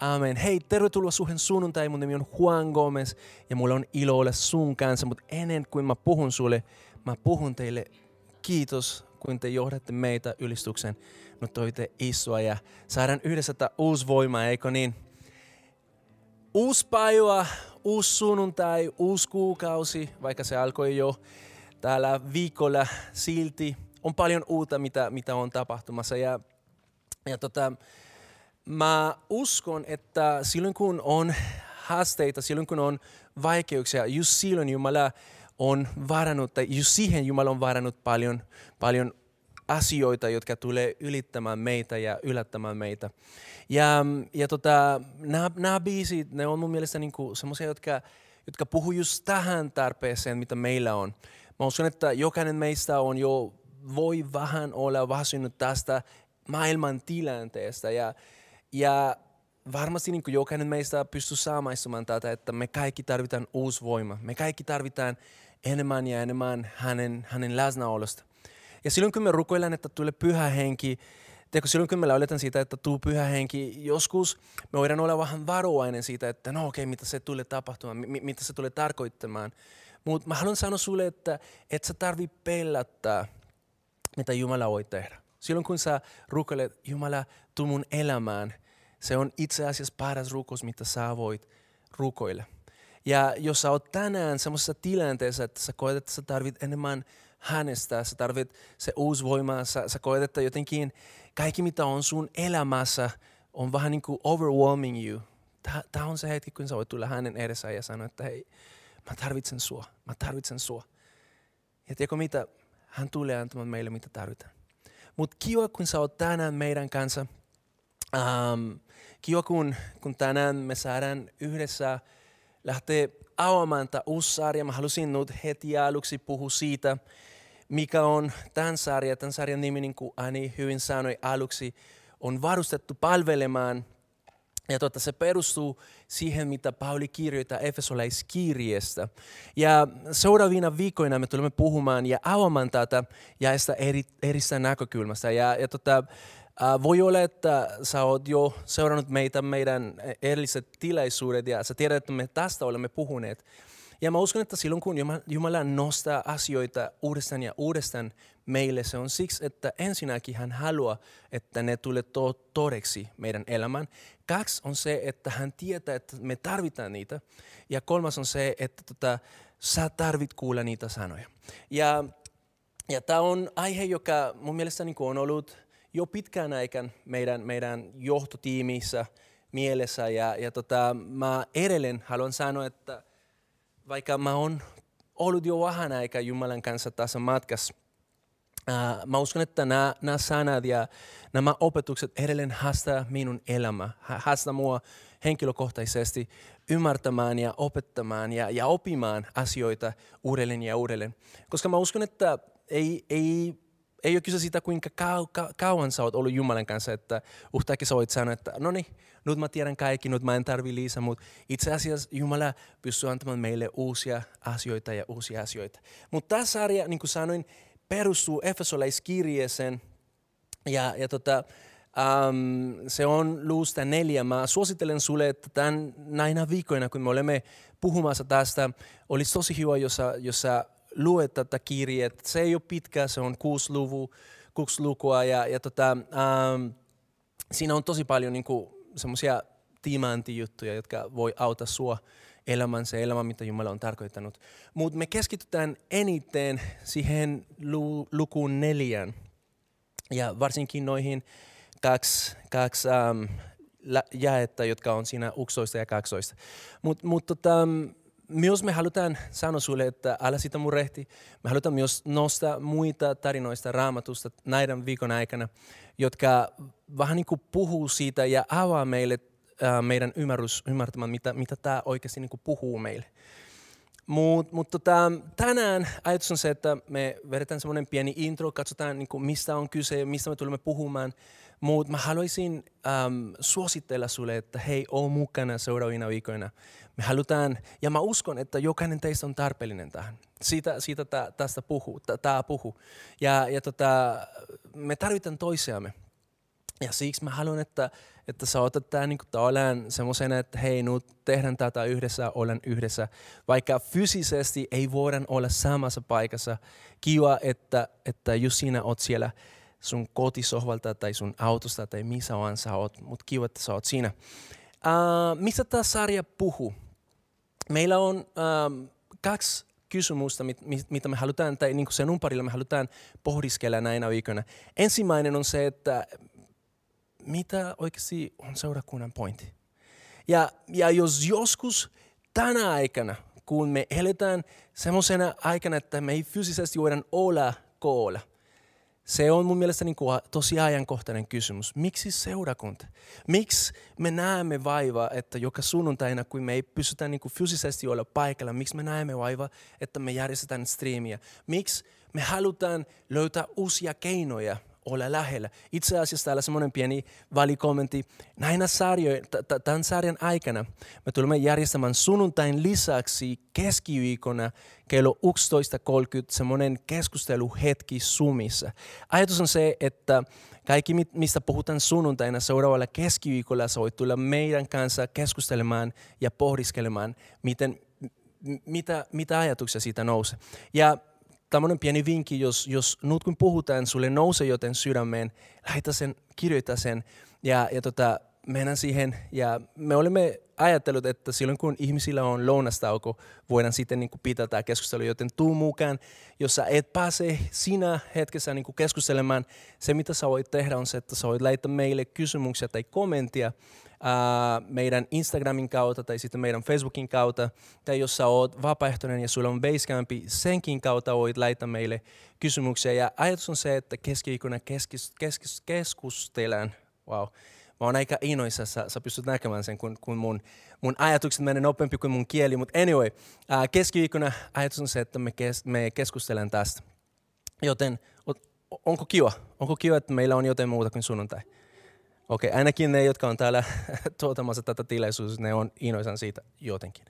Amen. Hei, tervetuloa suhen sunnuntai. Mun nimi on Juan Gomez ja mulla on ilo olla sun kanssa. Mutta ennen kuin mä puhun sulle, mä puhun teille kiitos, kun te johdatte meitä ylistyksen. No toitte istua ja saadaan yhdessä tämä uusi voima, eikö niin? Uusi päivä, uusi sunnuntai, uusi kuukausi, vaikka se alkoi jo täällä viikolla silti. On paljon uutta, mitä, mitä on tapahtumassa. Ja, ja tota, mä uskon, että silloin kun on haasteita, silloin kun on vaikeuksia, just silloin Jumala on varannut, tai just siihen Jumala on varannut paljon, paljon asioita, jotka tulee ylittämään meitä ja yllättämään meitä. Ja, ja tota, nämä, biisit, ne on mun mielestä niinku semmoisia, jotka, jotka puhuu just tähän tarpeeseen, mitä meillä on. Mä uskon, että jokainen meistä on jo, voi vähän olla väsynyt tästä maailman tilanteesta. Ja, ja varmasti niin jokainen meistä pystyy saamaistumaan tätä, että me kaikki tarvitaan uusi voima. Me kaikki tarvitaan enemmän ja enemmän hänen, hänen läsnäolosta. Ja silloin kun me rukoillaan, että tulee pyhä henki, Tiedätkö, silloin kun me lauletaan siitä, että tuu pyhä henki, joskus me voidaan olla vähän varovainen siitä, että no okei, okay, mitä se tulee tapahtumaan, mi- mitä se tulee tarkoittamaan. Mutta mä haluan sanoa sulle, että et sä tarvi pelättää, mitä Jumala voi tehdä. Silloin kun sä rukoilet, Jumala, tuu mun elämään, se on itse asiassa paras rukous, mitä sä voit rukoilla. Ja jos sä oot tänään semmoisessa tilanteessa, että sä koet, että sä tarvit enemmän hänestä, sä tarvit se uusi voima, sä, sä koet, että jotenkin kaikki mitä on sun elämässä on vähän niin kuin overwhelming you. Tämä on se hetki, kun sä voit tulla hänen edessä ja sanoa, että hei, mä tarvitsen sua, mä tarvitsen sua. Ja tiedätkö mitä? Hän tulee antamaan meille, mitä tarvitaan. Mutta kiva, kun sä oot tänään meidän kanssa. Um, kiva, kun, kun tänään me saadaan yhdessä lähteä avaamaan tämä uusi sarja. Mä halusin nyt heti aluksi puhua siitä, mikä on tämän sarjan. Tämän sarjan nimi, niin kuin Ani hyvin sanoi aluksi, on varustettu palvelemaan. Ja tuota, se perustuu siihen, mitä Pauli kirjoittaa Efesolaiskirjeestä. Ja seuraavina viikoina me tulemme puhumaan ja avaamaan tätä ja eri, eristä näkökulmasta. Ja, ja tuota, voi olla, että sä oot jo seurannut meitä meidän erilliset tilaisuudet ja sä tiedät, että me tästä olemme puhuneet. Ja mä uskon, että silloin kun Jumala nostaa asioita uudestaan ja uudestaan meille, se on siksi, että ensinnäkin hän haluaa, että ne tulee to- todeksi meidän elämään. Kaksi on se, että hän tietää, että me tarvitaan niitä. Ja kolmas on se, että tota, sä tarvit kuulla niitä sanoja. Ja, ja tämä on aihe, joka mun mielestä niin on ollut jo pitkään aikaan meidän, meidän johtotiimissä mielessä. Ja, ja tota, mä edelleen haluan sanoa, että vaikka mä oon ollut jo vähän aikaa Jumalan kanssa tässä matkassa, Uh, mä uskon, että nämä, nämä sanat ja nämä opetukset edelleen haastaa minun elämä, haastaa mua henkilökohtaisesti ymmärtämään ja opettamaan ja, ja oppimaan asioita uudelleen ja uudelleen. Koska mä uskon, että ei, ei ei ole kyse siitä, kuinka kau, ka, kauan sä oot ollut Jumalan kanssa, että yhtäkkiä sä voit sanoa, että no niin, nyt mä tiedän kaikki, nyt mä en tarvi lisää, mutta itse asiassa Jumala pystyy antamaan meille uusia asioita ja uusia asioita. Mutta tämä sarja, niin kuin sanoin, perustuu Efesolaiskirjeeseen ja, ja tota, um, se on luusta neljä. Mä suosittelen sulle, että tämän, näinä viikoina, kun me olemme puhumassa tästä, olisi tosi hyvä, jos jos sä luet tätä kirjettä. Se ei ole pitkä, se on kuusi, luvu, kuusi lukua ja, ja tota, ähm, siinä on tosi paljon niin semmoisia timanttijuttuja, jotka voi auttaa sua elämän, se elämä, mitä Jumala on tarkoittanut. Mutta me keskitytään eniten siihen lu, lukuun neljän ja varsinkin noihin kaksi, kaksi ähm, jaetta, jotka on siinä uksoista ja kaksoista. Mutta mut, tota, myös me halutaan sanoa sulle, että älä sitä murehti. Me halutaan myös nostaa muita tarinoista raamatusta näiden viikon aikana, jotka vähän niin kuin puhuu siitä ja avaa meille äh, meidän ymmärrys, ymmärtämään, mitä, mitä tämä oikeasti niin kuin puhuu meille. Mutta mut tota, tänään ajatus on se, että me vedetään semmoinen pieni intro, katsotaan niin kuin mistä on kyse, mistä me tulemme puhumaan. Mutta mä haluaisin ähm, suositella sulle, että hei, oo mukana seuraavina viikoina. Me halutaan, ja mä uskon, että jokainen teistä on tarpeellinen tähän. Siitä, siitä tää, tästä puhuu, tämä puhuu. Ja, ja tota, me tarvitaan toisiamme. Ja siksi mä haluan, että, että sä otat tämän niin tavallaan semmoisena, että hei, nyt tehdään tätä yhdessä, olen yhdessä. Vaikka fyysisesti ei voida olla samassa paikassa. Kiva, että, että just sinä oot siellä sun kotisohvalta tai sun autosta tai missä vaan sä oot, mutta kiva, että sä oot siinä. Uh, mistä tämä sarja puhuu? Meillä on uh, kaksi kysymystä, mit, mit, mitä me halutaan, tai niin sen umparilla me halutaan pohdiskella näinä viikoina. Ensimmäinen on se, että mitä oikeasti on seurakunnan pointti. Ja, ja jos joskus tänä aikana, kun me eletään semmoisena aikana, että me ei fyysisesti voida olla koolla, se on mun mielestä niin kuin tosi ajankohtainen kysymys. Miksi seurakunta? Miksi me näemme vaivaa, että joka sunnuntaina, kun me ei pystytä niin kuin fyysisesti olla paikalla, miksi me näemme vaivaa, että me järjestetään striimiä? Miksi me halutaan löytää uusia keinoja ole lähellä. Itse asiassa täällä semmoinen pieni valikommentti. Näinä sarjoja, tämän sarjan aikana me tulemme järjestämään sunnuntain lisäksi keskiviikkona kello 11.30 semmoinen keskusteluhetki Sumissa. Ajatus on se, että kaikki, mistä puhutaan sunnuntaina seuraavalla keskiviikolla, sä voit tulla meidän kanssa keskustelemaan ja pohdiskelemaan, miten, mitä, mitä ajatuksia siitä nousee. Ja tämmöinen pieni vinkki, jos, jos nyt kun puhutaan, sulle nousee joten sydämeen, lähetä sen, kirjoita sen ja, ja tota, mennään siihen. Ja me olemme ajatellut, että silloin kun ihmisillä on lounastauko, voidaan sitten niin kuin pitää tämä keskustelu, joten tuu mukaan. Jos sä et pääse siinä hetkessä niin kuin keskustelemaan, se mitä sä voit tehdä on se, että sä voit laittaa meille kysymyksiä tai kommenttia meidän Instagramin kautta tai sitten meidän Facebookin kautta. Tai jos sä oot vapaaehtoinen ja sulla on Basecampi, senkin kautta voit laittaa meille kysymyksiä. Ja ajatus on se, että keskiviikkona keskis, keskis, keskustellaan. Wow. Mä oon aika innoissa, sä, sä pystyt näkemään sen, kun, kun mun, mun ajatukset menee nopeampi kuin mun kieli. Mutta anyway, uh, keskiviikkona ajatus on se, että me, kes, me keskustelen tästä. Joten onko kiva? Onko kiva, että meillä on jotain muuta kuin sunnuntai? Okei, ainakin ne, jotka on täällä tuotamassa tätä tilaisuutta, ne on innoissaan siitä jotenkin.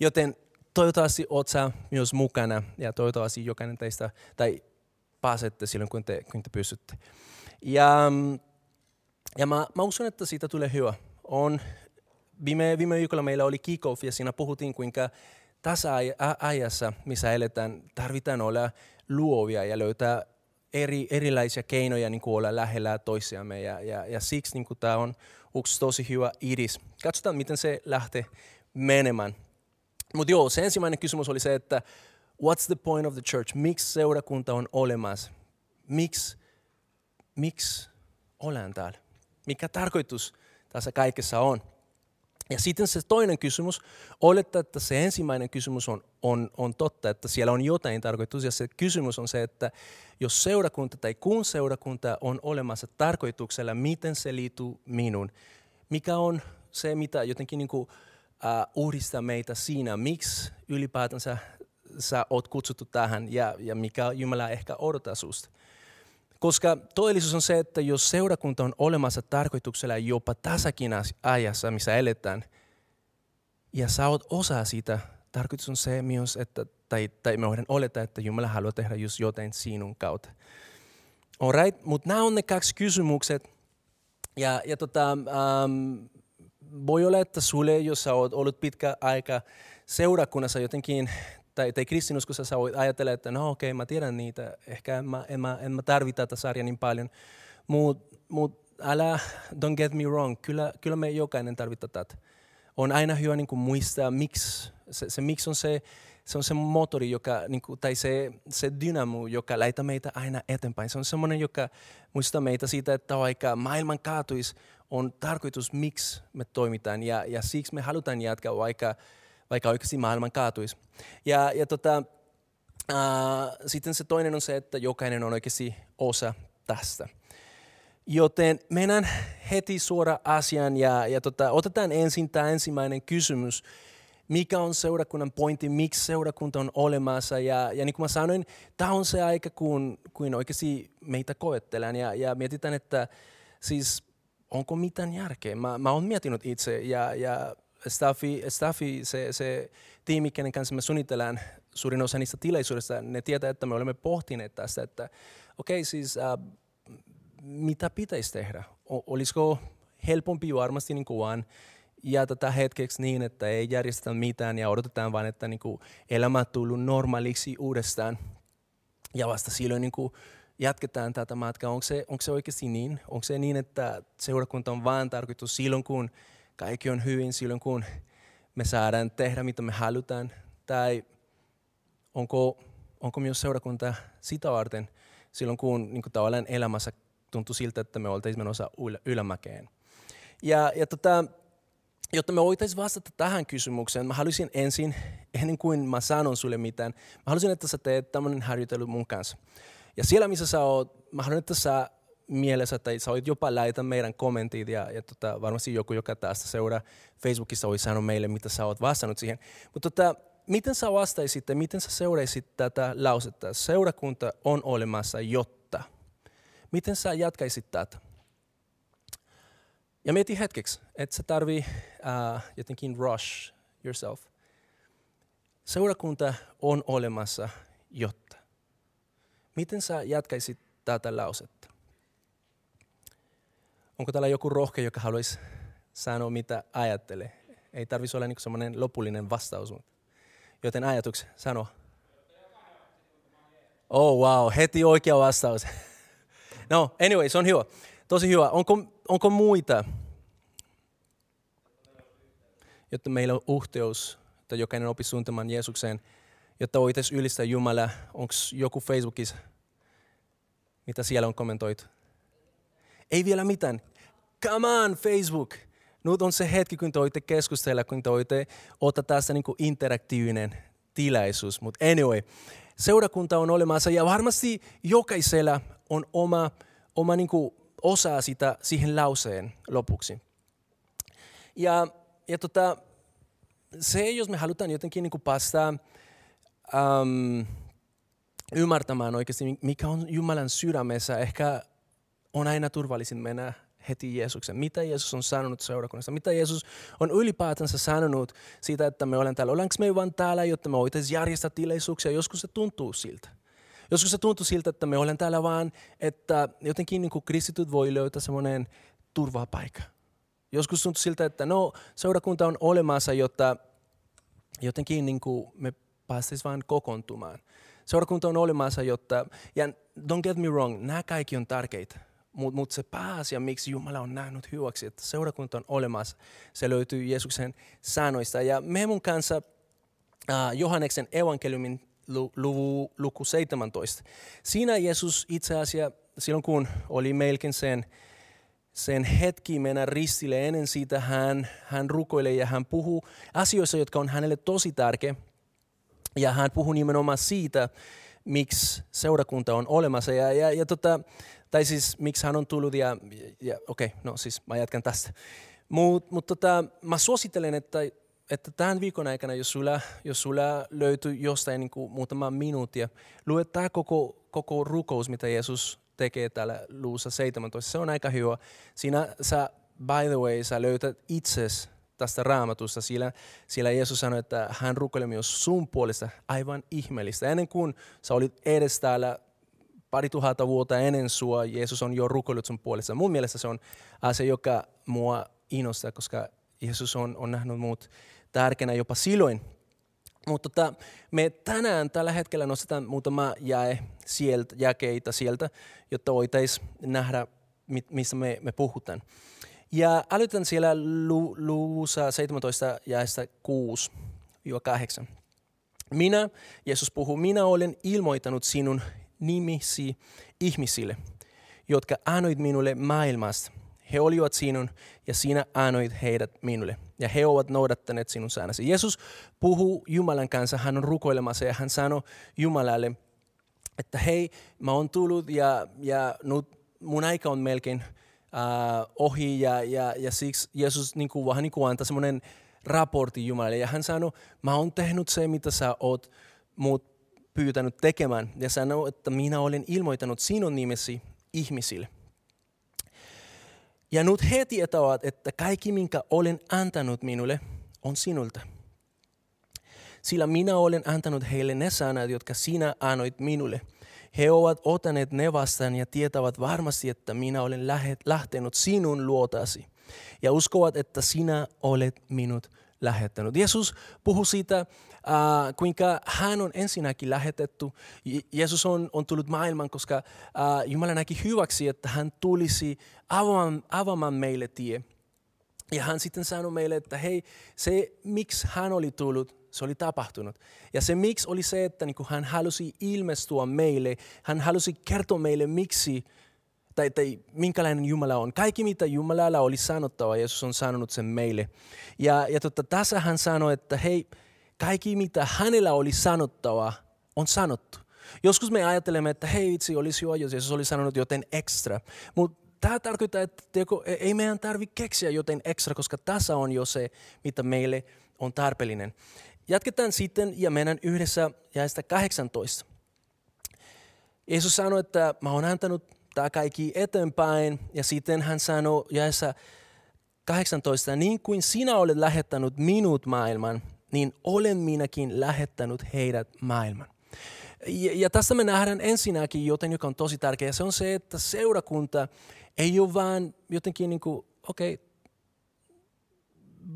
Joten toivottavasti oot sä myös mukana ja toivottavasti jokainen teistä, tai pääsette silloin, kun te, kun te pystytte. Ja, ja mä, mä uskon, että siitä tulee hyvä. On, viime, viime viikolla meillä oli kick-off ja siinä puhuttiin, kuinka tässä ajassa, missä eletään, tarvitaan olla luovia ja löytää eri, erilaisia keinoja niin kuin olla lähellä toisiamme ja, ja, ja siksi niin kuin tämä on yksi tosi hyvä idis. Katsotaan, miten se lähtee menemään. Mutta joo, se ensimmäinen kysymys oli se, että what's the point of the church? Miksi seurakunta on olemassa? Miksi, miksi olen täällä? Mikä tarkoitus tässä kaikessa on? Ja sitten se toinen kysymys, olettaa, että se ensimmäinen kysymys on, on, on totta, että siellä on jotain tarkoitus. Ja se kysymys on se, että jos seurakunta tai kun seurakunta on olemassa tarkoituksella, miten se liittyy minun? Mikä on se, mitä jotenkin niin kuin, uh, uudistaa meitä siinä, miksi ylipäätänsä sä oot kutsuttu tähän ja, ja mikä Jumala ehkä odottaa susta. Koska todellisuus on se, että jos seurakunta on olemassa tarkoituksella jopa tässäkin ajassa, missä eletään, ja sä oot osa siitä, tarkoitus on se myös, että, tai, tai me voidaan olettaa, että Jumala haluaa tehdä just jotain sinun kautta. Alright, mutta nämä on ne kaksi kysymykset. Ja, ja tota, um, voi olla, että sulle, jos sä oot ollut pitkä aika seurakunnassa jotenkin tai, tai kristinuskossa sä voit ajatella, että no okei, okay, mä tiedän niitä, ehkä en mä, en mä, en mä tarvita tätä sarjaa niin paljon. Mutta mut älä, don't get me wrong, kyllä, kyllä me jokainen tarvitaan tätä. On aina hyvä niin kuin muistaa, miksi, se, se miksi on se, se on se motori, joka, niin kuin, tai se, se dynamo, joka laittaa meitä aina eteenpäin. Se on semmoinen, joka muistaa meitä siitä, että vaikka maailman kaatuisi, on tarkoitus, miksi me toimitaan. Ja, ja siksi me halutaan jatkaa, vaikka vaikka oikeasti maailman kaatuisi. Ja, ja tota, ää, sitten se toinen on se, että jokainen on oikeasti osa tästä. Joten mennään heti suora asiaan ja, ja tota, otetaan ensin tämä ensimmäinen kysymys. Mikä on seurakunnan pointti, miksi seurakunta on olemassa. Ja, ja niin kuin mä sanoin, tämä on se aika, kun, kun oikeasti meitä koettellaan ja, ja mietitään, että siis onko mitään järkeä. Mä, mä oon miettinyt itse ja, ja staffi, staffi se, se tiimi, kenen kanssa me suunnitellaan suurin osa niistä tilaisuudesta, ne tietää, että me olemme pohtineet tästä, että okei okay, siis äh, mitä pitäisi tehdä? olisiko helpompi varmasti niin kuin vaan jätetä hetkeksi niin, että ei järjestetä mitään ja odotetaan vain, että niin kuin elämä on tullut normaaliksi uudestaan. Ja vasta silloin niin kuin jatketaan tätä matkaa. Onko se, onko se oikeasti niin? Onko se niin, että seurakunta on vain tarkoitus silloin, kun kaikki on hyvin, silloin kun me saadaan tehdä mitä me halutaan? Tai onko, onko myös seurakunta sitä varten silloin, kun niin kuin tavallaan elämässä tuntuu siltä, että me oltaisiin menossa ylämäkeen? Ja, ja tota, jotta me voitaisiin vastata tähän kysymykseen, mä haluaisin ensin, ennen kuin mä sanon sulle mitään, mä haluaisin, että sä teet tämmöinen harjoitelu mun kanssa. Ja siellä, missä sä oot, mä haluan, että sä mielessä, että sä voit jopa lähetä meidän kommentit ja, ja tota, varmasti joku, joka tästä seuraa Facebookissa, voi sanoa meille, mitä sä oot vastannut siihen. Mutta tota, miten sä vastaisit ja miten sä seuraisit tätä lausetta? Seurakunta on olemassa, jotta. Miten sä jatkaisit tätä? Ja mieti hetkeksi, että sä tarvii uh, jotenkin rush yourself. Seurakunta on olemassa, jotta. Miten sä jatkaisit tätä lausetta? Onko täällä joku rohke, joka haluaisi sanoa, mitä ajattelee? Ei tarvitsisi olla niin semmoinen lopullinen vastaus. Joten ajatuksen, sano. Oh wow, heti oikea vastaus. no, anyway, se on hyvä. Tosi hyvä. Onko, onko muita, jotta meillä on uhteus, että jokainen opisi tuntemaan Jeesukseen, jotta voitaisiin ylistää Jumalaa. Onko joku Facebookissa, mitä siellä on kommentoitu? Ei vielä mitään. Come on, Facebook! Nyt on se hetki, kun te voitte keskustella, kun te voitte ottaa tästä niin kuin interaktiivinen tilaisuus. Mutta anyway, seurakunta on olemassa ja varmasti jokaisella on oma, oma niin kuin osa sitä siihen lauseen lopuksi. Ja, ja tota, se, jos me halutaan jotenkin niin kuin päästä um, ymmärtämään oikeasti, mikä on Jumalan sydämessä, ehkä on aina turvallisin mennä heti Jeesuksen. Mitä Jeesus on sanonut seurakunnasta? Mitä Jeesus on ylipäätänsä sanonut siitä, että me olemme täällä? Ollaanko me vain täällä, jotta me voitaisiin järjestää tilaisuuksia? Joskus se tuntuu siltä. Joskus se tuntuu siltä, että me olemme täällä vaan, että jotenkin niin kuin kristityt voi löytää semmoinen turvapaikka. Joskus tuntuu siltä, että no, seurakunta on olemassa, jotta jotenkin niin kuin me päästäisiin vain kokoontumaan. Seurakunta on olemassa, jotta, ja don't get me wrong, nämä kaikki on tärkeitä. Mutta mut se pääasia, miksi Jumala on nähnyt hyväksi, että seurakunta on olemassa, se löytyy Jeesuksen sanoista. Ja me mun kanssa äh, Johanneksen evankeliumin luvu, luku 17. Siinä Jeesus itse asiassa, silloin kun oli melkein sen, sen hetki mennä ristille, ennen siitä hän, hän rukoilee ja hän puhuu asioissa, jotka on hänelle tosi tärkeä. Ja hän puhuu nimenomaan siitä, miksi seurakunta on olemassa. Ja, ja, ja tota, tai siis miksi hän on tullut ja, ja okei, okay, no siis mä jatkan tästä. Mutta mut tota, mä suosittelen, että, että tämän viikon aikana, jos sulla, jos sulla löytyy jostain niin kuin muutama minuuttia, lue tämä koko, koko rukous, mitä Jeesus tekee täällä luussa 17. Se on aika hyvä. Siinä sä, by the way, sä löytät itses tästä raamatusta, sillä, sillä Jeesus sanoi, että hän rukoili myös sun puolesta aivan ihmeellistä. Ennen kuin sä olit edes täällä pari tuhatta vuotta ennen sua, Jeesus on jo rukoillut sun puolesta. Mun mielestä se on asia, joka mua innostaa, koska Jeesus on, on nähnyt muut tärkeänä jopa silloin. Mutta tota, me tänään tällä hetkellä nostetaan muutama jae sieltä, jakeita sieltä, jotta voitaisiin nähdä, mistä me, me puhutaan. Ja aloitan siellä luvussa 17 jaesta 6-8. Minä, Jeesus puhuu, minä olen ilmoittanut sinun nimisi ihmisille, jotka annoit minulle maailmasta. He olivat sinun ja sinä annoit heidät minulle. Ja he ovat noudattaneet sinun säännösi. Jeesus puhuu Jumalan kanssa, hän on rukoilemassa ja hän sanoi Jumalalle, että hei, mä oon tullut ja, ja nyt mun aika on melkein uh, ohi ja, ja, ja siksi Jeesus niin kuin, vähän niin kuin antaa semmoinen raportti Jumalalle. Ja hän sanoi, mä oon tehnyt se, mitä sä oot mut pyytänyt tekemään ja sanoi, että minä olen ilmoittanut sinun nimesi ihmisille. Ja nyt he tietävät, että kaikki minkä olen antanut minulle on sinulta. Sillä minä olen antanut heille ne sanat, jotka sinä annoit minulle. He ovat ottaneet ne vastaan ja tietävät varmasti, että minä olen lähtenyt sinun luotasi. Ja uskovat, että sinä olet minut lähettänyt. Jeesus puhuu siitä, äh, kuinka hän on ensinnäkin lähetetty. Jeesus on, on tullut maailman, koska äh, Jumala näki hyväksi, että hän tulisi avaamaan, avaamaan meille tie. Ja hän sitten sanoi meille, että hei, se miksi hän oli tullut, se oli tapahtunut. Ja se miksi oli se, että niin hän halusi ilmestyä meille, hän halusi kertoa meille miksi, tai, tai minkälainen Jumala on. Kaikki mitä Jumalalla oli sanottava, Jeesus on sanonut sen meille. Ja, ja totta, tässä hän sanoi, että hei, kaikki mitä hänellä oli sanottava, on sanottu. Joskus me ajattelemme, että hei itse olisi jo, jos Jeesus oli sanonut joten ekstra. Mutta tämä tarkoittaa, että teko, e- ei meidän tarvitse keksiä joten ekstra, koska tässä on jo se, mitä meille on tarpeellinen. Jatketaan sitten ja mennään yhdessä jäistä 18. Jeesus sanoi, että mä oon antanut tämä kaikki eteenpäin ja sitten hän sanoi jäessä 18, niin kuin sinä olet lähettänyt minut maailman, niin olen minäkin lähettänyt heidät maailman. Ja, ja tässä me nähdään ensinnäkin joten, joka on tosi tärkeä. Se on se, että seurakunta ei ole vaan jotenkin niin kuin, okei, okay,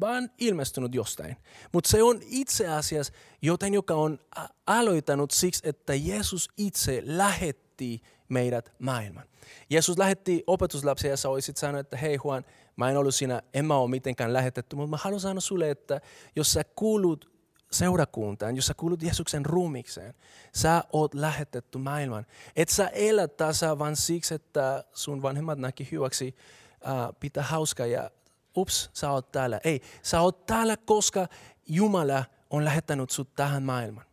vaan ilmestynyt jostain. Mutta se on itse asiassa joten, joka on aloittanut siksi, että Jeesus itse lähetti meidät maailman. Jeesus lähetti opetuslapsia ja sä olisit sanonut, että hei Juan, mä en ollut siinä, en mä ole mitenkään lähetetty, mutta mä haluan sanoa sulle, että jos sä kuulut seurakuntaan, jos sä kuulut Jeesuksen ruumikseen, sä oot lähetetty maailman. Et sä elä tasa vaan siksi, että sun vanhemmat näki hyväksi uh, pitää hauskaa ja ups, sä oot täällä. Ei, sä oot täällä, koska Jumala on lähettänyt sut tähän maailmaan.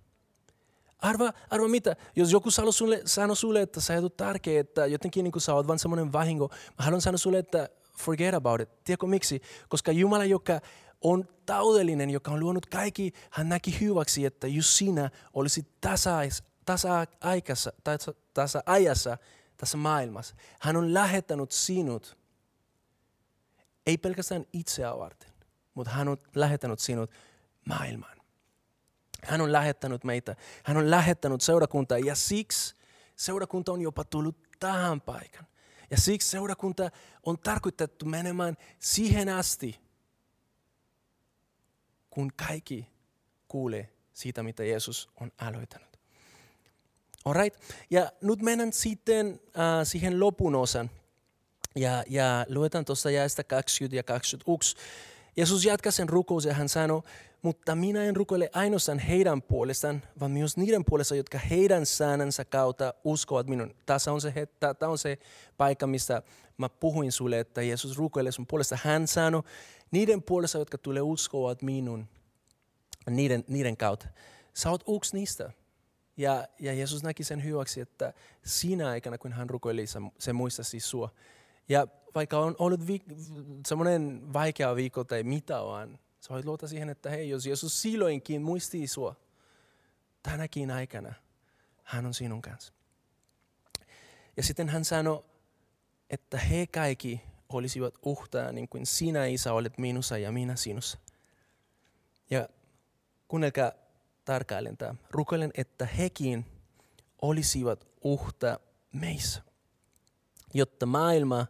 Arva, arva mitä, jos joku sanoo sulle, sano sulle, että sä et ole tärkeä, että jotenkin niin sä oot vaan semmoinen vahingo, mä haluan sanoa sulle, että forget about it. Tiedätkö miksi? Koska Jumala, joka on taudellinen, joka on luonut kaikki, hän näki hyväksi, että just sinä olisi tasais, tasa-aikassa, tasa, tasa-ajassa tässä maailmassa. Hän on lähettänyt sinut, ei pelkästään itseä varten, mutta hän on lähettänyt sinut maailmaan. Hän on lähettänyt meitä, hän on lähettänyt seurakuntaa ja siksi seurakunta on jopa tullut tähän paikan. Ja siksi seurakunta on tarkoitettu menemään siihen asti, kun kaikki kuulee siitä, mitä Jeesus on aloittanut. Alright? Ja nyt mennään sitten äh, siihen lopun osan. Ja, ja luetaan tuosta jäistä 20 ja 21. Jeesus jatkaa sen rukous ja hän sanoi, mutta minä en rukoile ainoastaan heidän puolestaan, vaan myös niiden puolesta, jotka heidän säännönsä kautta uskovat minun. Tässä on se, tämä on se paikka, missä mä puhuin sulle, että Jeesus rukoilee sun puolesta. Hän sanoi, niiden puolesta, jotka tulee uskovat minun, niiden, niiden kautta. Sä oot yksi niistä. Ja, ja Jeesus näki sen hyväksi, että siinä aikana, kun hän rukoili, se muistasi sua. Ja vaikka on ollut viik- semmoinen vaikea viikko tai mitä vaan, sä voit luota siihen, että hei, jos Jeesus silloinkin muistii sua, tänäkin aikana hän on sinun kanssa. Ja sitten hän sanoi, että he kaikki olisivat uhtaa niin kuin sinä isä olet minussa ja minä sinussa. Ja kuunnelkaa tarkkaillen tämä. Rukoilen, että hekin olisivat uhta meissä, jotta maailma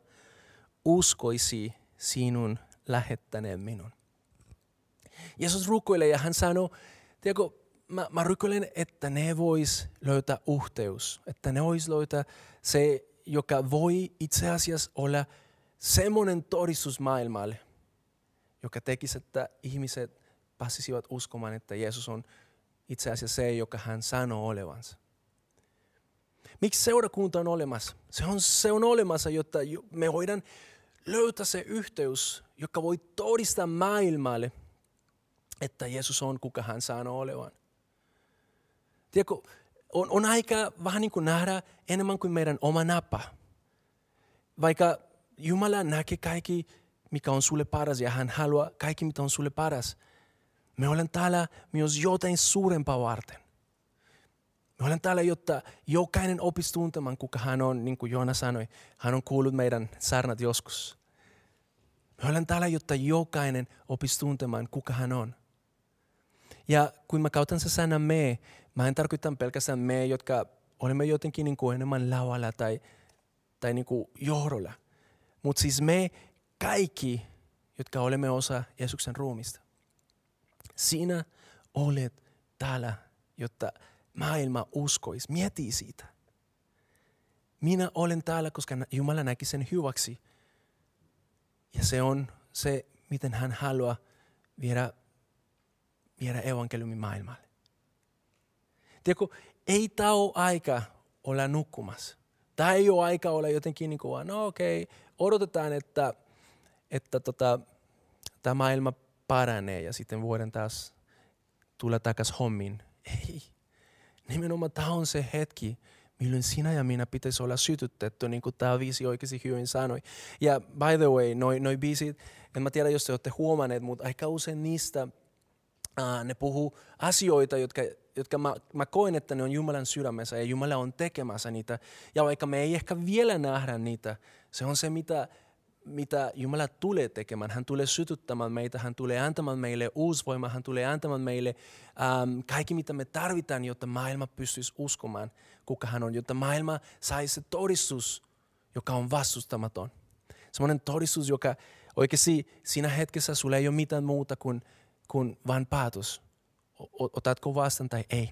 uskoisi sinun lähettäneen minun. Jeesus rukoilee ja hän sanoo, tiedätkö, mä, mä rukoilen, että ne vois löytää uhteus, että ne vois löytää se, joka voi itse asiassa olla semmoinen todistus maailmalle, joka tekisi, että ihmiset pääsisivät uskomaan, että Jeesus on itse asiassa se, joka hän sanoo olevansa. Miksi seurakunta on olemassa? Se on, se on olemassa, jotta me voidaan löytää se yhteys, joka voi todistaa maailmalle, että Jeesus on kuka hän sanoo olevan. Tiedätkö, on, on aika vähän niin kuin nähdä enemmän kuin meidän oma napa. Vaikka Jumala näkee kaikki, mikä on sulle paras ja hän haluaa kaikki, mitä on sulle paras. Me olen täällä myös jotain suurempaa varten. Me olen täällä, jotta jokainen opisi tuntemaan, kuka hän on, niin kuin Joona sanoi. Hän on kuullut meidän saarnat joskus. Me olen täällä, jotta jokainen opisi tuntemaan, kuka hän on. Ja kun mä kautan se sana me, mä en tarkoita pelkästään me, jotka olemme jotenkin niin kuin enemmän lavalla tai, tai niin kuin johdolla. Mutta siis me kaikki, jotka olemme osa Jeesuksen ruumista, sinä olet täällä, jotta maailma uskoisi. Mieti siitä. Minä olen täällä, koska Jumala näki sen hyväksi. Ja se on se, miten hän haluaa viedä, viedä evankeliumin maailmalle. Tiedätkö, ei tämä ole aika olla nukkumassa. Tämä ei ole aika olla jotenkin niin kuin, no okei, okay, odotetaan, että, että tota, tämä maailma paranee ja sitten voidaan taas tulla takaisin hommiin. Ei. Nimenomaan tämä on se hetki, milloin sinä ja minä pitäisi olla sytytetty, niin kuin tämä viisi oikeasti hyvin sanoi. Ja by the way, noi, noi biisit, en mä tiedä, jos te olette huomanneet, mutta aika usein niistä uh, ne puhuu asioita, jotka, jotka mä, mä koen, että ne on Jumalan sydämessä ja Jumala on tekemässä niitä. Ja vaikka me ei ehkä vielä nähdä niitä, se on se, mitä, mitä Jumala tulee tekemään. Hän tulee sytyttämään meitä, hän tulee antamaan meille uusvoima, hän tulee antamaan meille ähm, kaikki, mitä me tarvitaan, jotta maailma pystyisi uskomaan, kuka hän on, jotta maailma saisi se todistus, joka on vastustamaton. Sellainen todistus, joka oikeasti siinä hetkessä sulla ei ole mitään muuta kuin, kuin vain päätös. Otatko vastaan tai ei.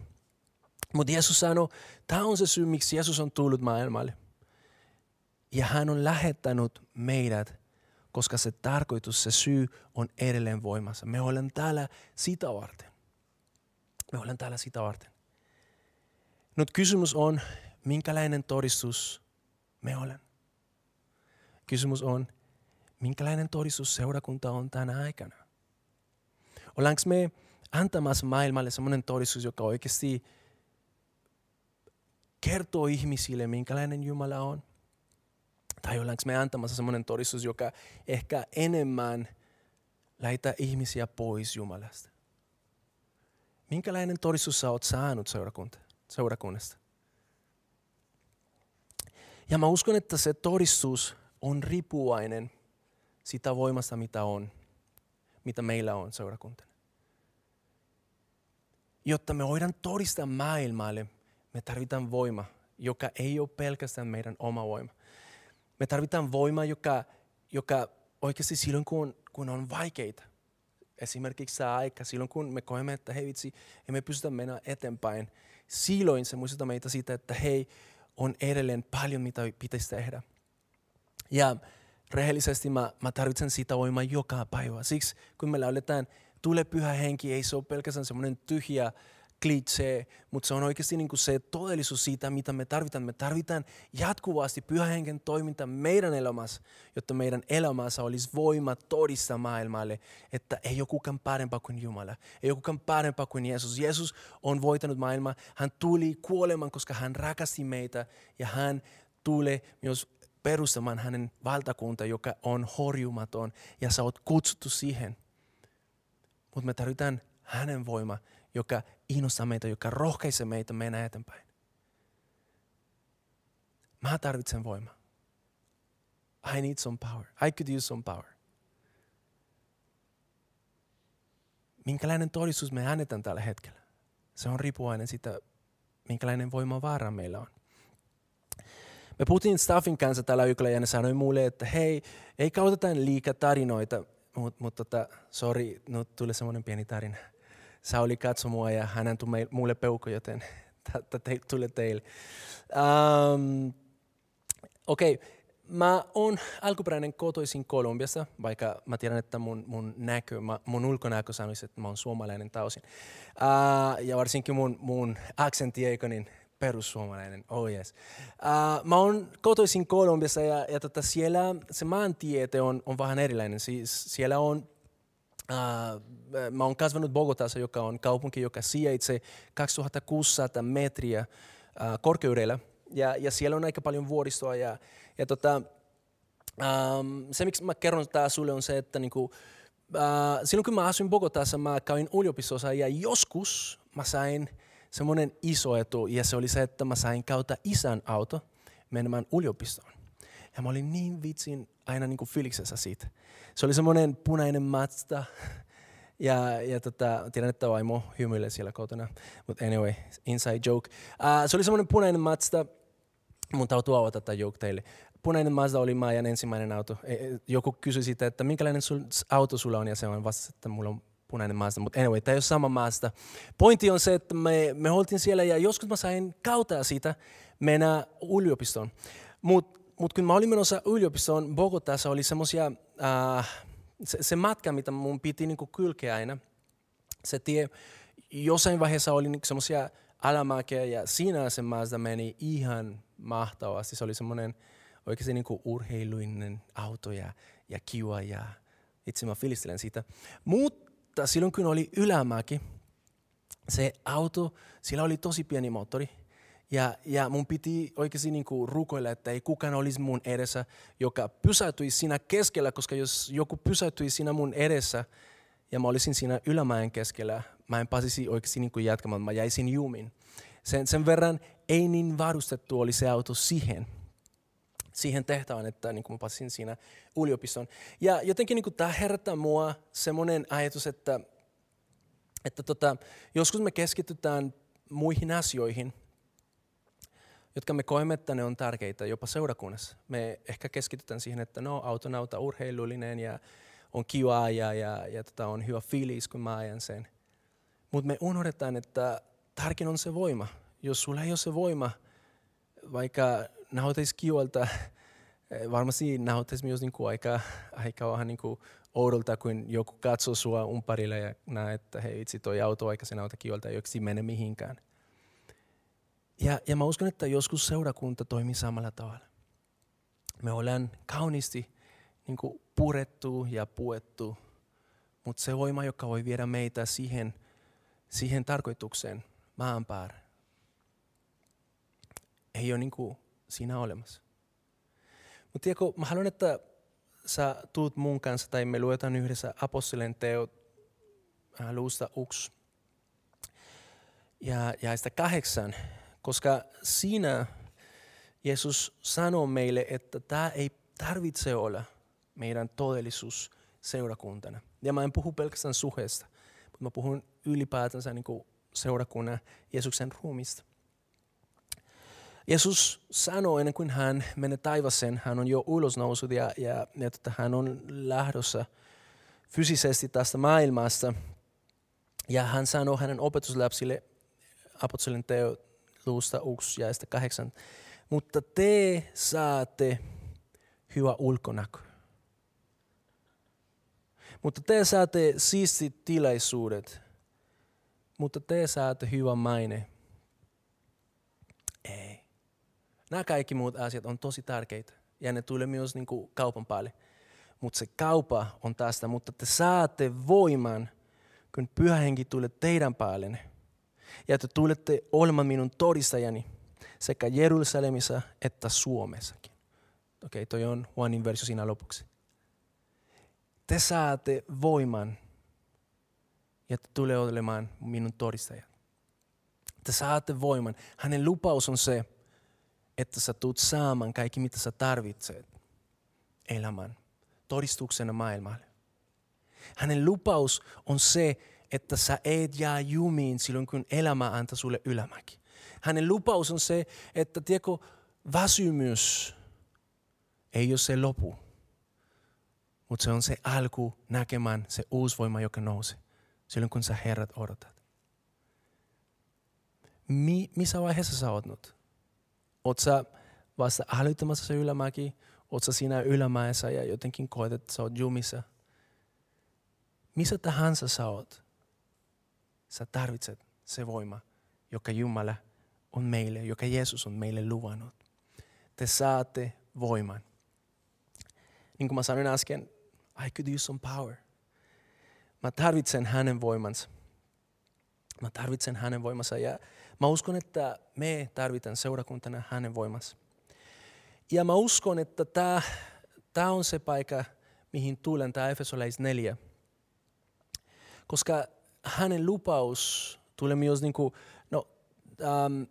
Mutta Jeesus sanoi, tämä on se syy, miksi Jeesus on tullut maailmalle. Ja hän on lähettänyt meidät, koska se tarkoitus, se syy on edelleen voimassa. Me olemme täällä sitä varten. Me olemme täällä sitä varten. Nyt kysymys on, minkälainen todistus me olen. Kysymys on, minkälainen todistus seurakunta on tänä aikana. Ollaanko me antamassa maailmalle sellainen todistus, joka oikeasti kertoo ihmisille, minkälainen Jumala on? Tai ollaanko me antamassa sellainen todistus, joka ehkä enemmän lähetä ihmisiä pois Jumalasta? Minkälainen todistus sä oot saanut seurakunta, seurakunnasta? Ja mä uskon, että se todistus on ripuainen sitä voimasta, mitä on, mitä meillä on seurakuntana. Jotta me voidaan todistaa maailmalle, me tarvitaan voima, joka ei ole pelkästään meidän oma voima. Me tarvitaan voima, joka, joka oikeasti silloin, kun, kun on vaikeita, esimerkiksi tämä aika, silloin kun me koemme, että hei vitsi, emme pystytä mennä eteenpäin, silloin se muistuttaa meitä siitä, että hei, on edelleen paljon, mitä pitäisi tehdä. Ja rehellisesti mä, mä tarvitsen sitä voimaa joka päivä. Siksi kun me lauletaan, tule pyhä henki, ei se ole pelkästään semmoinen tyhjä klitsee, mutta se on oikeasti niin kuin se todellisuus siitä, mitä me tarvitaan. Me tarvitaan jatkuvasti pyhän hengen toiminta meidän elämässä, jotta meidän elämässä olisi voima todistaa maailmalle, että ei ole kukaan parempaa kuin Jumala. Ei ole kukaan parempaa kuin Jeesus. Jeesus on voitanut maailmaa. Hän tuli kuolemaan, koska hän rakasti meitä ja hän tulee myös perustamaan hänen valtakunta, joka on horjumaton ja sä oot kutsuttu siihen. Mutta me tarvitaan hänen voima, joka innostaa meitä, joka rohkaisee meitä mennä eteenpäin. Mä tarvitsen voimaa. I need some power. I could use some power. Minkälainen todistus me annetaan tällä hetkellä? Se on riippuvainen siitä, minkälainen voimavara meillä on. Me puhuttiin Staffin kanssa tällä yköllä ja ne sanoi mulle, että hei, ei kauteta liikaa tarinoita, mutta mut, tota, sorry, nyt tuli semmoinen pieni tarina. Sauli katsoi mua ja hän antoi mulle peukko, joten tämä tulee teille. Um, Okei, okay. mä oon alkuperäinen kotoisin Kolumbiasta, vaikka mä tiedän, että mun, mun näkö, mä, mun ulkonäkö sanoisi, että mä oon suomalainen tausin. Uh, ja varsinkin mun, mun aksentti eikö niin perussuomalainen, oh yes. Uh, mä oon kotoisin Kolumbiassa ja, ja tota, siellä se maantiete on, on vähän erilainen. Siis siellä on Mä oon kasvanut Bogotassa, joka on kaupunki, joka sijaitsee 2600 metriä korkeudella. Ja, ja siellä on aika paljon vuoristoa. Ja, ja tota, um, se, miksi mä kerron tää sulle, on se, että niinku, uh, silloin kun mä asuin Bogotassa, mä kävin yliopistossa ja joskus mä sain semmoinen iso etu, ja se oli se, että mä sain kautta isän auto menemään yliopistoon. Ja mä olin niin vitsin aina niin kuin filiksessä siitä. Se oli semmoinen punainen Mazda, Ja, ja tota, tiedän, että vaimo hymyilee siellä kotona. Mutta anyway, inside joke. Uh, se oli semmoinen punainen Mazda. Mun täytyy avata tätä joke teille. Punainen Mazda oli Maijan ensimmäinen auto. E, e, joku kysyi siitä, että minkälainen sul, auto sulla on, ja se on vasta, että mulla on punainen Mazda. Mutta anyway, tämä ei ole sama Mazda. Pointti on se, että me, me oltiin siellä ja joskus mä sain kautta siitä mennä yliopistoon. Mutta mut kun mä olin menossa yliopistoon, Bogotassa oli semmoisia, äh, se, se, matka, mitä mun piti niinku kylkeä aina, se tie, jossain vaiheessa oli niinku semmoisia alamäkeä ja siinä se Mazda meni ihan mahtavasti. Se oli semmoinen oikeasti niinku urheiluinen auto ja, ja kiva ja itse mä filistelen siitä. Mutta silloin kun oli ylämäki, se auto, sillä oli tosi pieni moottori – ja, ja mun piti oikeasti niin kuin rukoilla, että ei kukaan olisi mun edessä, joka pysäytyisi siinä keskellä, koska jos joku pysäytyisi siinä mun edessä ja mä olisin siinä ylämäen keskellä, mä en pääsisi oikeasti niin kuin jatkamaan, mä jäisin jumiin. Sen, sen verran ei niin varustettu oli se auto siihen, siihen tehtävään, että niin kuin mä pääsin siinä yliopistoon. Ja jotenkin niin tämä herättää mua semmoinen ajatus, että, että tota, joskus me keskitytään muihin asioihin – jotka me koemme, että ne on tärkeitä jopa seurakunnassa. Me ehkä keskitytään siihen, että no, autonauta urheilullinen ja on kiva ja, ja, ja tota, on hyvä fiilis, kun mä ajan sen. Mutta me unohdetaan, että tärkein on se voima. Jos sulla ei ole se voima, vaikka nauhoitaisi kivalta, varmasti nauhoitaisi myös niinku aika, aika vähän niinku oudolta, kun joku katsoo sua umparille ja näe, että hei itse toi auto aika se nauta kivalta, ei mene mihinkään. Ja, ja mä uskon, että joskus seurakunta toimii samalla tavalla. Me ollaan kauniisti niin kuin purettu ja puettu, mutta se voima, joka voi viedä meitä siihen, siihen tarkoitukseen maan päällä, ei ole niin kuin siinä olemassa. Mutta tiedätkö, mä haluan, että sä tuut mun kanssa tai me luetaan yhdessä apostolien teot äh, luusta uks. Ja, ja sitä kahdeksan koska siinä Jeesus sanoo meille, että tämä ei tarvitse olla meidän todellisuus seurakuntana. Ja mä en puhu pelkästään suheesta, mutta mä puhun ylipäätänsä niin kuin seurakunnan Jeesuksen ruumista. Jeesus sanoo ennen kuin hän menee taivaseen, hän on jo ulosnousut ja, ja, ja tota, hän on lähdössä fyysisesti tästä maailmasta. Ja hän sanoo hänen opetusläpsille apostolien teo luusta 1 ja 8. Mutta te saatte hyvä ulkonäkö. Mutta te saatte siistit tilaisuudet. Mutta te saatte hyvä maine. Ei. Nämä kaikki muut asiat on tosi tärkeitä. Ja ne tulee myös niin kuin kaupan päälle. Mutta se kaupa on tästä. Mutta te saatte voiman, kun pyhä henki tulee teidän päälle ja että tulette olemaan minun todistajani sekä Jerusalemissa että Suomessakin. Okei, okay, toi on Juanin versio siinä lopuksi. Te saatte voiman ja te tulee olemaan minun todistajat. Te saatte voiman. Hänen lupaus on se, että sä tulet saamaan kaikki, mitä sä tarvitset elämän todistuksena maailmalle. Hänen lupaus on se, että sä et jää jumiin silloin, kun elämä antaa sulle ylämäki. Hänen lupaus on se, että tiedätkö, väsymys ei ole se lopu, mutta se on se alku näkemään se uusi voima, joka nousee silloin, kun sä herrat odotat. Mi, missä vaiheessa sä oot nyt? Oot sä vasta älyttämässä se ylämäki? Oot sä siinä ylämäessä ja jotenkin koet, että sä oot jumissa? Missä tahansa sä oot? Sä tarvitset se voima, joka Jumala on meille, joka Jeesus on meille luvannut. Te saatte voiman. Niin kuin mä sanoin äsken, I could use some power. Mä tarvitsen hänen voimansa. Mä tarvitsen hänen voimansa ja mä uskon, että me tarvitaan seurakuntana hänen voimansa. Ja mä uskon, että tämä, tämä on se paikka, mihin tulen, tämä Efesolais 4. Koska hänen lupaus tulee myös niin kuin, no, ähm,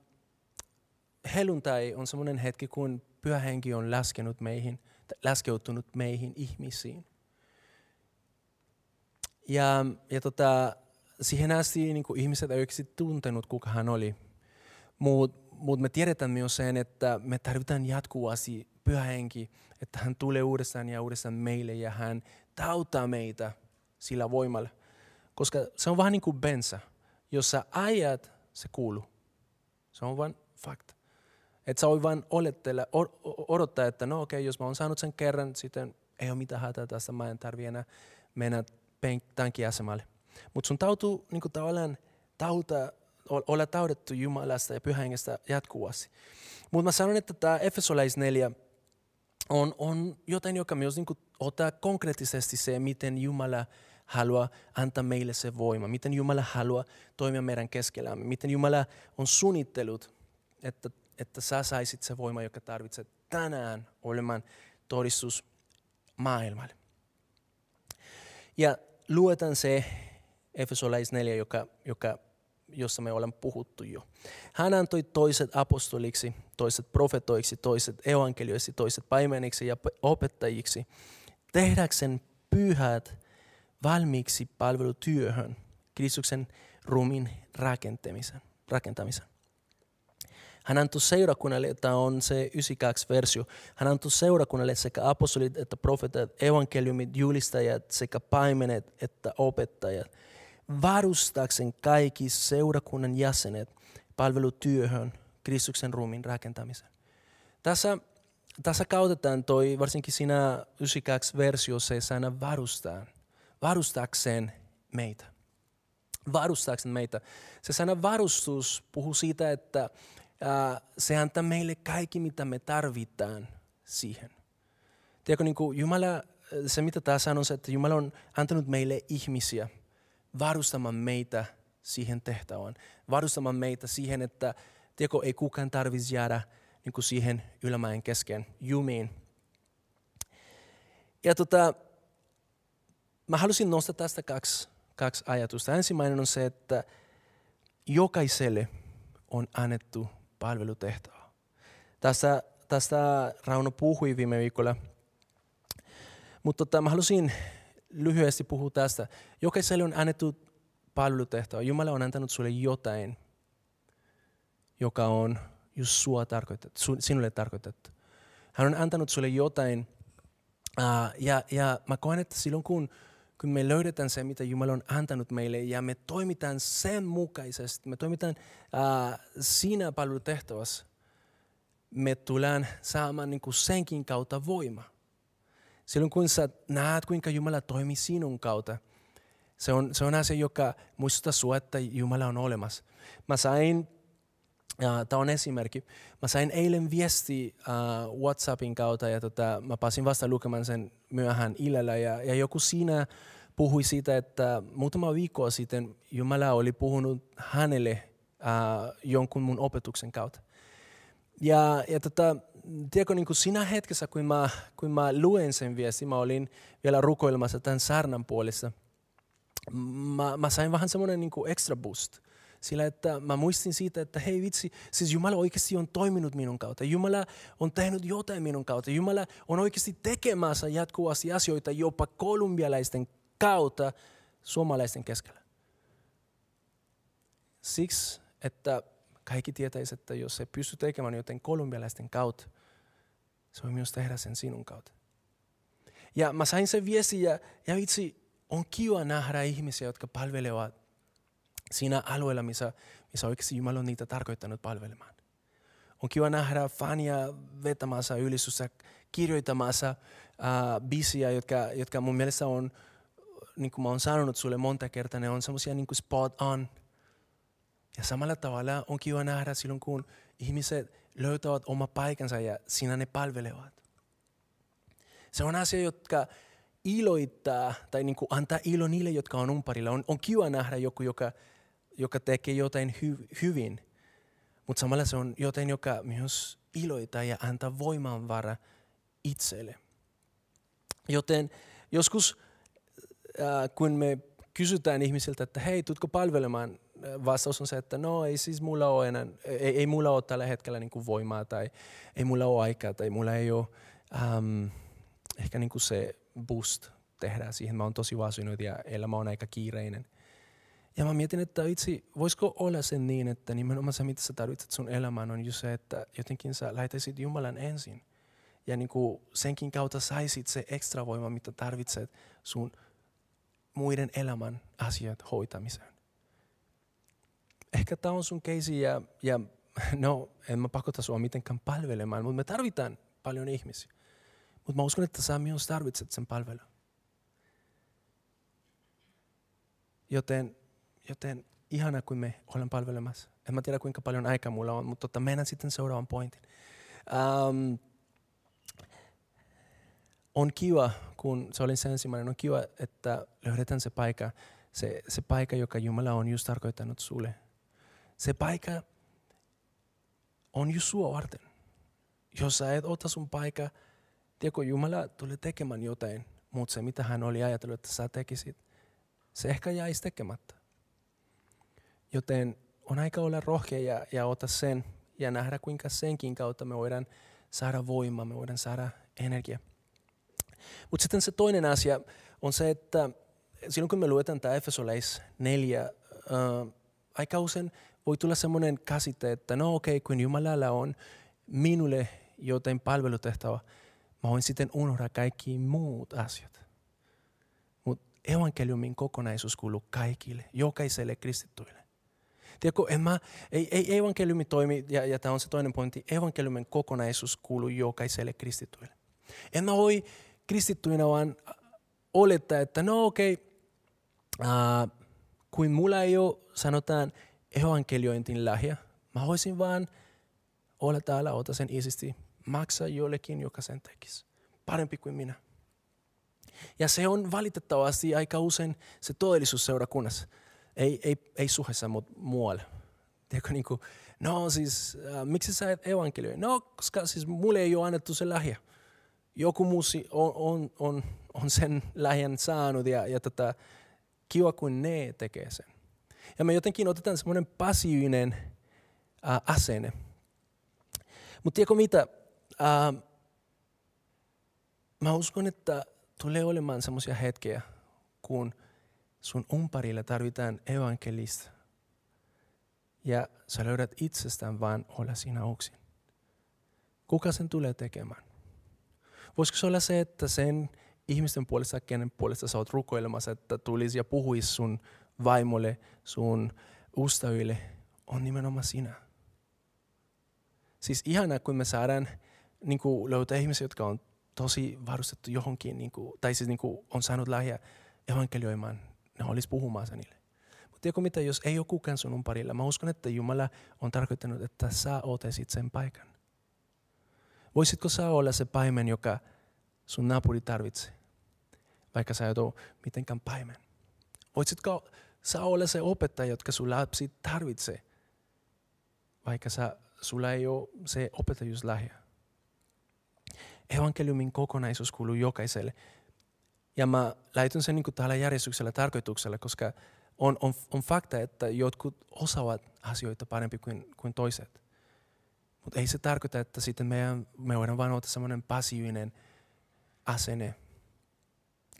helluntai on semmoinen hetki, kun pyhä henki on laskenut meihin, laskeutunut meihin ihmisiin. Ja, ja tota, siihen asti niin kuin ihmiset eivät tuntenut, kuka hän oli. Mutta mut me tiedetään myös sen, että me tarvitaan jatkuvasti pyhä henki, että hän tulee uudestaan ja uudestaan meille ja hän tauttaa meitä sillä voimalla. Koska se on vähän niin kuin bensa. Jos sä ajat, se kuuluu. Se on vain fakta. Että sä voi vain olettella, odottaa, että no okei, okay, jos mä oon saanut sen kerran, sitten ei ole mitään hätää tästä, mä en tarvi enää mennä tankkiasemalle. Mutta sun tautuu niin tavallaan tauta, olla taudettu Jumalasta ja pyhängestä jatkuvasti. Mutta mä sanon, että tämä Efesolais 4 on, on jotain, joka myös niin ottaa konkreettisesti se, miten Jumala haluaa antaa meille se voima, miten Jumala haluaa toimia meidän keskellämme, miten Jumala on suunnittelut, että, että sä saisit se voima, joka tarvitset tänään olemaan todistus maailmalle. Ja luetaan se Efesolais 4, joka, joka, jossa me olemme puhuttu jo. Hän antoi toiset apostoliksi, toiset profetoiksi, toiset evankelioiksi, toiset paimeniksi ja opettajiksi, tehdäkseen pyhät valmiiksi palvelutyöhön, Kristuksen ruumiin rakentamisen. rakentamisen. Hän antoi seurakunnalle, tämä on se 92 versio, hän antoi seurakunnalle sekä apostolit että profeetat, evankeliumit, julistajat sekä paimenet että opettajat, varustaakseen kaikki seurakunnan jäsenet palvelutyöhön Kristuksen ruumiin rakentamisen. Tässä, tässä kautetaan toi, varsinkin siinä 92 versiossa, sana varustaa, varustaakseen meitä. Varustaakseen meitä. Se sana varustus puhuu siitä, että se antaa meille kaikki, mitä me tarvitaan siihen. Tiedätkö, niin kuin Jumala, se mitä tässä on se, että Jumala on antanut meille ihmisiä varustamaan meitä siihen tehtävään. Varustamaan meitä siihen, että tiedätkö, ei kukaan tarvitsisi jäädä niin kuin siihen ylämäen kesken jumiin. Ja tota, mä halusin nostaa tästä kaksi, kaksi ajatusta. Ensimmäinen on se, että jokaiselle on annettu palvelutehtävä. Tästä, tästä Rauno puhui viime viikolla, mutta tota, mä halusin lyhyesti puhua tästä. Jokaiselle on annettu palvelutehtävä. Jumala on antanut sulle jotain, joka on just sua tarkoitettu, sinulle tarkoitettu. Hän on antanut sulle jotain, ja, ja mä koen, että silloin kun, kun me löydetään se, mitä Jumala on antanut meille, ja me toimitaan sen mukaisesti, me toimitaan uh, siinä palvelutehtävässä, me tullaan saamaan niin kuin senkin kautta voima. Silloin kun sä näet, kuinka Jumala toimii sinun kautta, se on, se on asia, joka muistuttaa sinua, että Jumala on olemassa. Mä sain ja tämä on esimerkki. Mä sain eilen viesti uh, WhatsAppin kautta ja tota, mä pääsin vasta lukemaan sen myöhään illalla ja, ja joku siinä puhui siitä, että muutama viikko sitten Jumala oli puhunut hänelle uh, jonkun mun opetuksen kautta. Ja, ja tota, tiedätkö, niin kuin siinä hetkessä, kun mä, kun mä luen sen viesti, mä olin vielä rukoilemassa tämän saarnan puolesta. Mä, mä sain vähän semmoinen niin extra boost. Sillä että mä muistin siitä, että hei vitsi, siis Jumala oikeasti on toiminut minun kautta. Jumala on tehnyt jotain minun kautta. Jumala on oikeasti tekemässä jatkuvasti asioita jopa kolumbialaisten kautta suomalaisten keskellä. Siksi, että kaikki tietäisivät, että jos se pystyy tekemään joten kolumbialaisten kautta, se voi myös tehdä sen sinun kautta. Ja mä sain sen viesti ja, ja vitsi, on kiva nähdä ihmisiä, jotka palvelevat siinä alueella, missä, missä oikeasti Jumala on niitä tarkoittanut palvelemaan. On kiva nähdä fania vetämässä ylistystä, kirjoittamassa äh, bisiä, jotka, jotka mun mielestä on, niin kuin mä oon sanonut sulle monta kertaa, ne on semmoisia niin spot on. Ja samalla tavalla on kiva nähdä silloin, kun ihmiset löytävät oma paikansa ja siinä ne palvelevat. Se on asia, jotka iloittaa tai niin kuin antaa ilo niille, jotka on umparilla. On, on kiva nähdä joku, joka joka tekee jotain hy, hyvin, mutta samalla se on jotain, joka myös iloita ja antaa voimanvara itselle. Joten joskus äh, kun me kysytään ihmisiltä, että hei, tutko palvelemaan, äh, vastaus on se, että no ei siis mulla ole enää, ei, ei mulla ole tällä hetkellä niin kuin voimaa tai ei mulla ole aikaa tai mulla ei ole ähm, ehkä niin kuin se boost tehdä. Siihen mä oon tosi väsynyt ja elämä on aika kiireinen. Ja mä mietin, että itse, voisiko olla sen niin, että nimenomaan se, mitä sä tarvitset sun elämään, on just se, että jotenkin sä lähetäisit Jumalan ensin. Ja niin kuin senkin kautta saisit se ekstra voima, mitä tarvitset sun muiden elämän asiat hoitamiseen. Ehkä tämä on sun keisi ja, ja no, en mä pakota sua mitenkään palvelemaan, mutta me tarvitaan paljon ihmisiä. Mutta mä uskon, että sä myös tarvitset sen palvelun. Joten, joten ihana, kun me ollaan palvelemassa. En mä tiedä, kuinka paljon aikaa mulla on, mutta tota, mennään sitten seuraavan pointin. Um, on kiva, kun se oli se ensimmäinen, on kiva, että löydetään se paikka, se, se paikka, joka Jumala on just tarkoittanut sulle. Se paikka on just sua varten. Jos sä et ota sun paikka, tiedätkö, Jumala tulee tekemään jotain, mutta se mitä hän oli ajatellut, että sä tekisit, se ehkä jäisi tekemättä. Joten on aika olla rohkea ja, ja ota sen ja nähdä, kuinka senkin kautta me voidaan saada voimaa, me voidaan saada energia. Mutta sitten se toinen asia on se, että silloin kun me luetaan tämä Efesoleis 4, äh, aika usein voi tulla semmoinen käsite, että no okei, okay, kun Jumalalla on minulle joten palvelutehtävä, mä voin sitten unohdaa kaikki muut asiat. Mutta evankeliumin kokonaisuus kuuluu kaikille, jokaiselle kristittyille. Tiedätkö, en mä, ei, ei evankeliumi toimi, ja, ja tämä on se toinen pointti, evankeliumin kokonaisuus kuuluu jokaiselle kristittyille. En mä voi kristittyinä vaan olettaa, että no okei, okay, kuin mulla ei ole, sanotaan, evankeliointin lahja, mä voisin vaan olla täällä, ota sen isisti, maksaa jollekin, joka sen tekisi. Parempi kuin minä. Ja se on valitettavasti aika usein se todellisuus seurakunnassa. Ei, ei, ei suhessa, mutta muualla. Tiedätkö, niin kuin, no siis, äh, miksi sä et evankelioi? No, koska siis mulle ei ole annettu se lahja. Joku muu on, on, on, on sen lahjan saanut ja, ja tota, kiva kun ne tekee sen. Ja me jotenkin otetaan semmoinen passiivinen äh, asenne. Mutta tiedätkö mitä? Äh, mä uskon, että tulee olemaan semmoisia hetkiä, kun sun umparilla tarvitaan evankelista. Ja sä löydät itsestään vaan olla siinä yksin. Kuka sen tulee tekemään? Voisiko se olla se, että sen ihmisten puolesta, kenen puolesta sä oot rukoilemassa, että tulisi ja puhuisi sun vaimolle, sun ystäville, on nimenomaan sinä. Siis ihana, kun me saadaan niin kuin löytää ihmisiä, jotka on tosi varustettu johonkin, niin kuin, tai siis niin kuin on saanut lähiä evankelioimaan, ne olisi puhumaan niille. Mutta tiedätkö mitä, jos ei ole kukaan sun umparilla, mä uskon, että Jumala on tarkoittanut, että sä otesit sen paikan. Voisitko sä olla se paimen, joka sun naapuri tarvitsee, vaikka sä et ole mitenkään paimen? Voisitko sä olla se opettaja, jotka sun lapsi tarvitsee, vaikka sä, sulla ei ole se opettajuuslahja? Evankeliumin kokonaisuus kuuluu jokaiselle. Ja mä lähetyn sen niin tällä järjestyksellä tarkoituksella, koska on, on, on fakta, että jotkut osaavat asioita parempi kuin, kuin toiset. Mutta ei se tarkoita, että sitten meidän, me voidaan vain ottaa semmoinen passiivinen asenne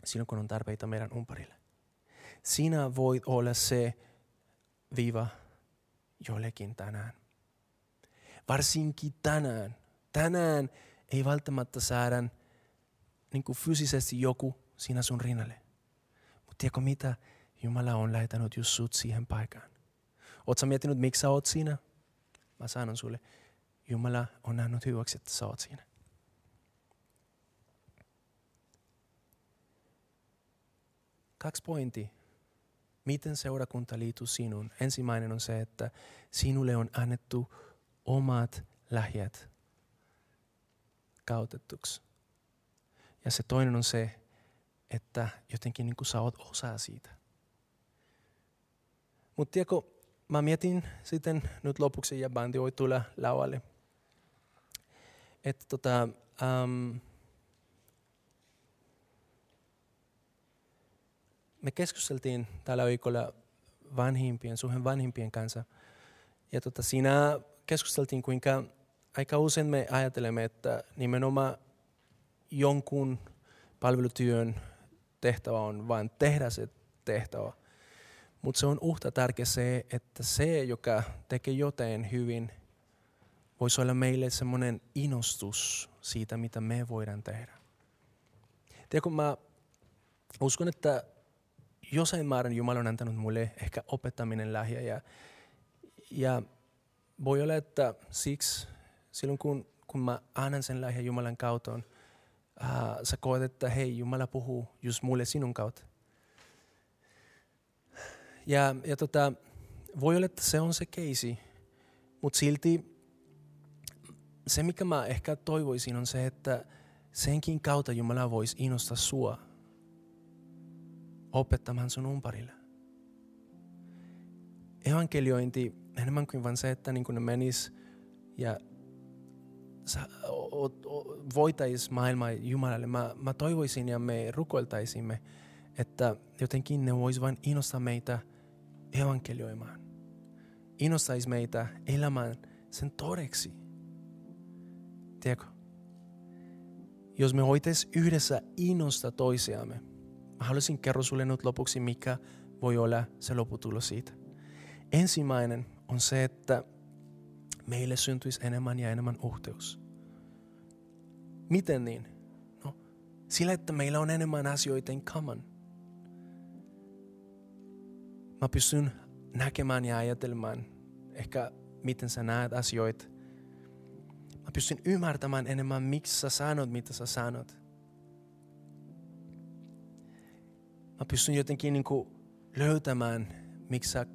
silloin, kun on tarpeita meidän umparille. Sinä voit olla se viiva jollekin tänään. Varsinkin tänään. Tänään ei välttämättä saada niin fyysisesti joku sinä sun rinnalle. Mutta tiedätkö mitä? Jumala on lähetänyt just sut siihen paikkaan. Oletko miettinyt, miksi sä oot siinä? Mä sanon sulle, Jumala on nähnyt hyväksi, että sä oot siinä. Kaksi pointti. Miten seurakunta liittyy sinuun? Ensimmäinen on se, että sinulle on annettu omat lahjat kautettuksi. Ja se toinen on se, että jotenkin niin kuin sä oot osa siitä. Mutta tiedätkö, mä mietin sitten nyt lopuksi, ja bändi voi tulla laualle, että tota, um, me keskusteltiin tällä viikolla vanhimpien, suhen vanhimpien kanssa. Ja tota, siinä keskusteltiin, kuinka aika usein me ajattelemme, että nimenomaan jonkun palvelutyön tehtävä on vain tehdä se tehtävä. Mutta se on uhta tärkeä se, että se, joka tekee jotain hyvin, voisi olla meille semmoinen inostus siitä, mitä me voidaan tehdä. Tiedätkö, mä uskon, että jossain määrin Jumala on antanut mulle ehkä opettaminen lähiä. Ja, ja voi olla, että siksi silloin kun, kun mä annan sen lähiä Jumalan kautta, uh, sä koet, että hei, Jumala puhuu just mulle sinun kautta. Ja, ja tota, voi olla, että se on se keisi, mutta silti se, mikä mä ehkä toivoisin, on se, että senkin kautta Jumala voisi innostaa sua opettamaan sun umparille. Evankeliointi enemmän kuin vain se, että niin ne menis ja voitais maailmaa Jumalalle. Mä, mä toivoisin ja me rukoiltaisimme, että jotenkin ne vois vain innostaa meitä evankelioimaan. Innostaisi meitä elämään sen todeksi. Tiedätkö? Jos me hoitais yhdessä innosta toisiamme, Mä haluaisin kertoa sulle nyt lopuksi, mikä voi olla se loputulos siitä. Ensimmäinen on se, että meille syntyisi enemmän ja enemmän uhteus. Miten niin? No, sillä, että meillä on enemmän asioita in common. Mä pystyn näkemään ja ajatelmaan ehkä miten sä näet asioita. Mä pystyn ymmärtämään enemmän, miksi sä sanot, mitä sä sanot. mä pystyn jotenkin niin kuin löytämään, miksi sä,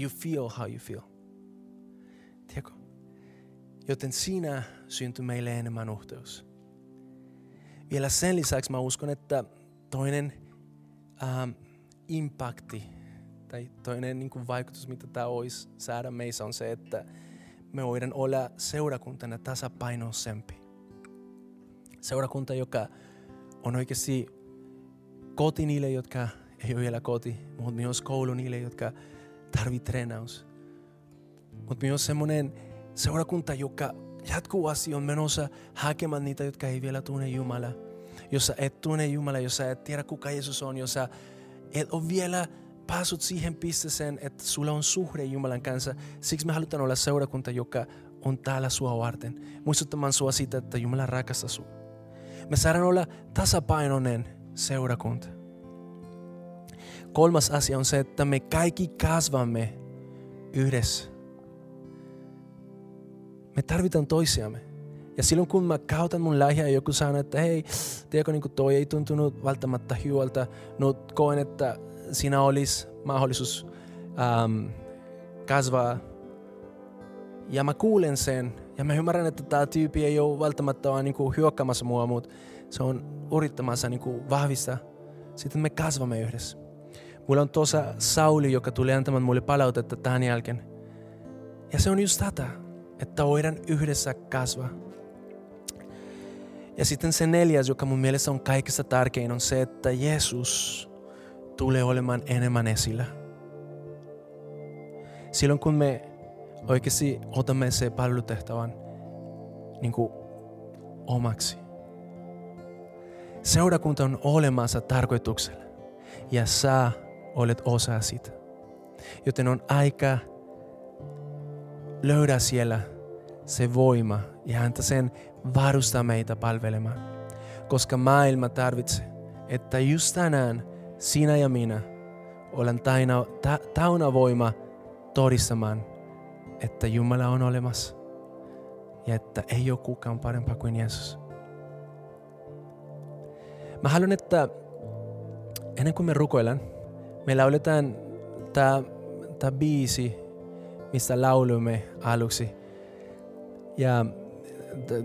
you feel how you feel. Tiedätkö? Joten siinä syntyy meille enemmän uhteus. Vielä sen lisäksi mä uskon, että toinen ähm, impakti tai toinen niin kuin vaikutus, mitä tämä olisi saada meissä, on se, että me voidaan olla seurakuntana tasapainoisempi. Seurakunta, joka on oikeasti koti niille, jotka ei ole vielä koti, mutta myös koulu niille, jotka tarvitsevat treenaus. Mutta myös semmoinen seurakunta, joka jatkuvasti on menossa hakemaan niitä, jotka ei vielä tunne Jumala. Jos sä et tunne Jumala, jos sä et tiedä kuka Jeesus on, jos sä et ole vielä päässyt siihen pisteeseen, että sulla on suhde Jumalan kanssa. Siksi me halutaan olla seurakunta, joka on täällä sua varten. Muistuttamaan sua siitä, että Jumala rakastaa sua. Me saadaan olla tasapainoinen seurakunta. Kolmas asia on se, että me kaikki kasvamme yhdessä. Me tarvitaan toisiamme. Ja silloin kun mä kautan mun lähiä ja joku sanoo, että hei, tiedätkö, niin toi ei tuntunut välttämättä hyvältä, no koen, että siinä olisi mahdollisuus ähm, kasvaa. Ja mä kuulen sen, ja mä ymmärrän, että tämä tyyppi ei ole välttämättä vaan niin hyökkäämässä mua, mutta se on yrittämässä niin kuin vahvistaa. Sitten me kasvamme yhdessä. Mulla on tuossa Sauli, joka tuli antamaan mulle palautetta tähän jälkeen. Ja se on just tätä, että voidaan yhdessä kasvaa. Ja sitten se neljäs, joka mun mielestä on kaikista tärkein, on se, että Jeesus tulee olemaan enemmän esillä. Silloin kun me oikeasti otamme se palvelutehtävän niin kuin omaksi. Seurakunta on olemassa tarkoituksella ja sä olet osa sitä. Joten on aika löydä siellä se voima ja häntä sen varustaa meitä palvelemaan. Koska maailma tarvitsee, että just tänään sinä ja minä olen taina, ta, tauna voima todistamaan, että Jumala on olemassa ja että ei ole kukaan parempaa kuin Jeesus. Mä haluan, että ennen kuin me rukoillaan, me lauletaan tämä biisi, mistä laulumme aluksi. Ja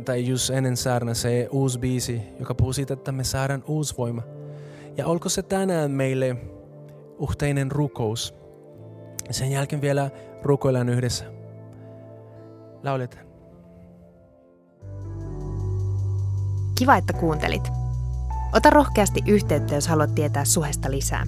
tai just ennen saarna se uusi biisi, joka puhuu siitä, että me saadaan uusi voima. Ja olko se tänään meille yhteinen rukous. Sen jälkeen vielä rukoillaan yhdessä. Lauletaan. Kiva, että kuuntelit. Ota rohkeasti yhteyttä, jos haluat tietää Suhesta lisää.